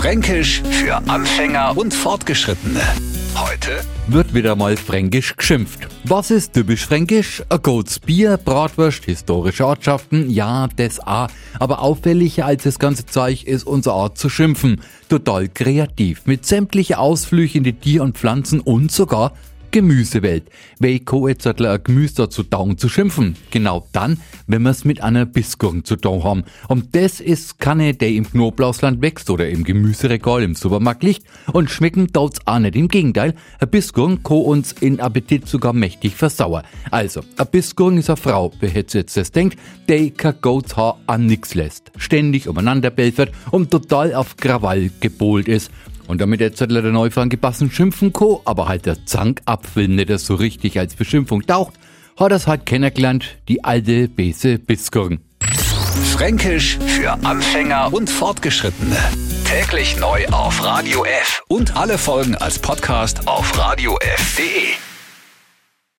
Fränkisch für Anfänger und Fortgeschrittene. Heute wird wieder mal fränkisch geschimpft. Was ist typisch fränkisch? A Goats Bier, Bratwurst, historische Ortschaften, ja, das a. Aber auffälliger als das ganze Zeug ist unsere Art zu schimpfen. Total kreativ, mit sämtliche Ausflüge in die Tier- und Pflanzen und sogar Gemüsewelt. Weiko jetzt hat ein Gemüse dazu taugen zu schimpfen. Genau dann, wenn wir es mit einer Bissgurken zu tun haben. Und das ist keine, der im Knoblauchsland wächst oder im Gemüseregal im Supermarkt liegt. Und schmecken tut's auch nicht. Im Gegenteil, ein Bissgurken kann uns in Appetit sogar mächtig versauern. Also, ein Bissgurken ist eine Frau, wer hätte jetzt das denkt, der kein Goatshaar an nix lässt. Ständig umeinander belfert und total auf Krawall gebohlt ist. Und damit jetzt der Neufang gebassen schimpfen ko, aber halt der Zankapfel nicht so richtig als Beschimpfung taucht, hat es halt kennengelernt, die alte Bese Biskurn. Fränkisch für Anfänger und Fortgeschrittene. Täglich neu auf Radio F und alle Folgen als Podcast auf radiof.de.